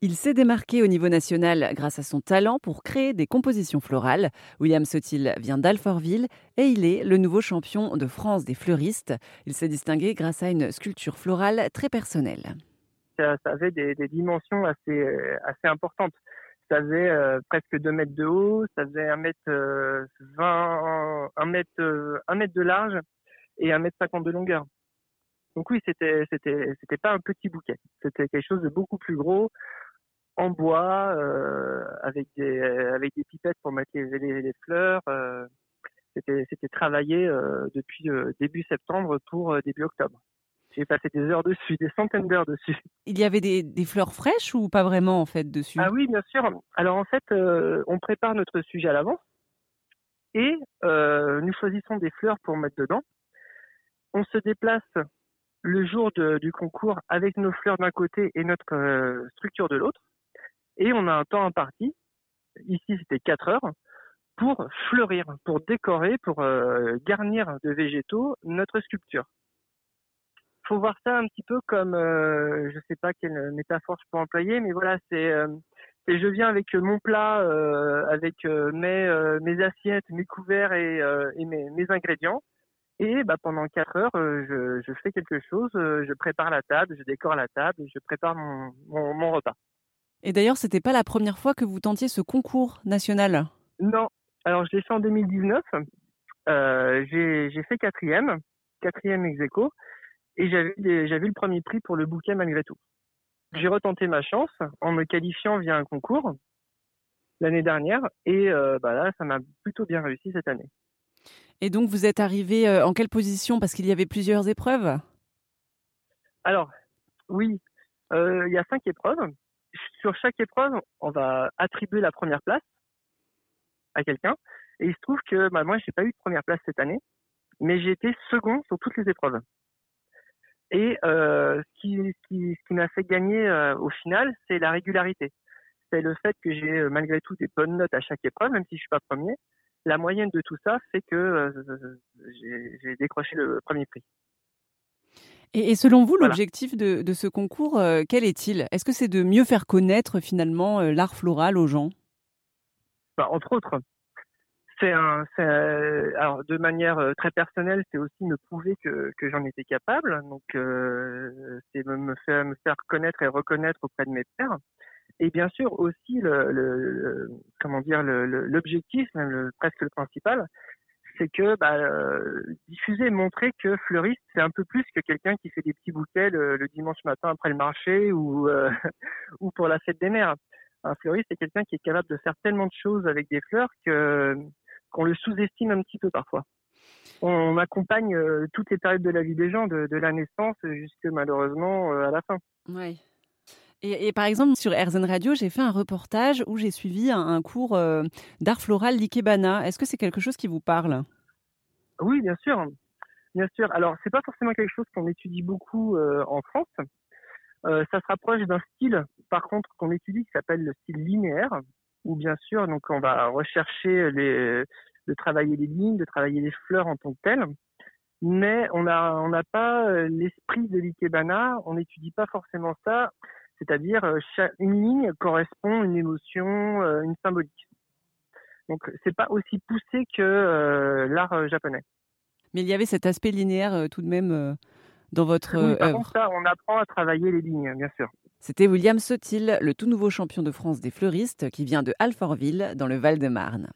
Il s'est démarqué au niveau national grâce à son talent pour créer des compositions florales. William Sotil vient d'Alfortville et il est le nouveau champion de France des fleuristes. Il s'est distingué grâce à une sculpture florale très personnelle. Ça, avait des, dimensions assez, assez importantes. Ça avait euh, presque 2 mètres de haut, ça faisait 1 mètre, 20, euh, 1 mètre, 1 euh, mètre de large et 1 mètre 50 de longueur. Donc oui, c'était c'était c'était pas un petit bouquet, c'était quelque chose de beaucoup plus gros en bois euh, avec des avec des pipettes pour mettre les, les, fleurs. Euh, c'était c'était travaillé euh, depuis début septembre pour début octobre. J'ai passé des heures dessus, des centaines d'heures dessus. Il y avait des, des, fleurs fraîches ou pas vraiment en fait dessus? Ah oui, bien sûr. Alors en fait, on prépare notre sujet à l'avance et nous choisissons des fleurs pour mettre dedans. On se déplace le jour de, du concours avec nos fleurs d'un côté et notre structure de l'autre et on a un temps imparti. Ici, c'était 4 heures pour fleurir, pour décorer, pour euh, garnir de végétaux notre sculpture. Faut voir ça un petit peu comme, euh, je sais pas quelle métaphore je peux employer, mais voilà, c'est, euh, je viens avec mon plat, euh, avec mes, mes assiettes, mes couverts et, et mes, ingrédients. Et bah, pendant quatre heures, je, je, fais quelque chose, je prépare la table, je décore la table, je prépare mon, mon repas. Et d'ailleurs, c'était pas la première fois que vous tentiez ce concours national Non. Alors, je l'ai fait en 2019. Euh, j'ai fait quatrième, quatrième ex aequo, et j'avais eu le premier prix pour le bouquet malgré tout. J'ai retenté ma chance en me qualifiant via un concours l'année dernière, et euh, bah là, ça m'a plutôt bien réussi cette année. Et donc, vous êtes arrivé euh, en quelle position? Parce qu'il y avait plusieurs épreuves? Alors, oui, il y a cinq épreuves sur chaque épreuve, on va attribuer la première place à quelqu'un. Et il se trouve que bah, moi, j'ai pas eu de première place cette année, mais j'ai été second sur toutes les épreuves. Et euh, ce qui, m'a fait gagner euh, au final, c'est la régularité. C'est le fait que j'ai euh, malgré tout des bonnes notes à chaque épreuve, même si je suis pas premier. La moyenne de tout ça fait que j'ai décroché le premier prix. Et, selon vous, l'objectif de, ce concours, euh, quel est-il? Est-ce que c'est de mieux faire connaître finalement euh, l'art floral aux gens? Bah, Entre autres, c'est un, alors de manière euh, très personnelle, c'est aussi me prouver que, que j'en étais capable. Donc, c'est me faire, me faire connaître et reconnaître auprès de mes pairs. Et bien sûr aussi le, le comment dire l'objectif, même presque le principal, c'est que bah, euh, diffuser, montrer que fleuriste, c'est un peu plus que quelqu'un qui fait des petits bouquets le, dimanche matin après le marché ou, euh, ou pour la fête des mères. Un fleuriste, c'est quelqu'un qui est capable de faire tellement de choses avec des fleurs que qu'on le sous-estime un petit peu parfois. On, accompagne euh, toutes les périodes de la vie des gens, de, la naissance jusque malheureusement à la fin. Oui. Et, par exemple, sur RZN Radio, j'ai fait un reportage où j'ai suivi un, cours euh, d'art floral d'Ikebana. Est-ce que c'est quelque chose qui vous parle? Oui, bien sûr. Bien sûr. Alors, c'est pas forcément quelque chose qu'on étudie beaucoup euh, en France. Euh, ça se rapproche d'un style, par contre, qu'on étudie qui s'appelle le style linéaire, où bien sûr, donc on va rechercher de travailler les lignes, de travailler les fleurs en tant que telles mais on n'a on n'a pas l'esprit de l'ikebana, on n'étudie pas forcément ça c'est-à-dire euh, une ligne correspond à une émotion, euh, une symbolique. Donc c'est pas aussi poussé que euh, l'art japonais. Mais il y avait cet aspect linéaire tout de même dans votre œuvre. Ça, on apprend à travailler les lignes, bien sûr. C'était William Sotil, le tout nouveau champion de France des fleuristes qui vient de Alfortville dans le Val-de-Marne.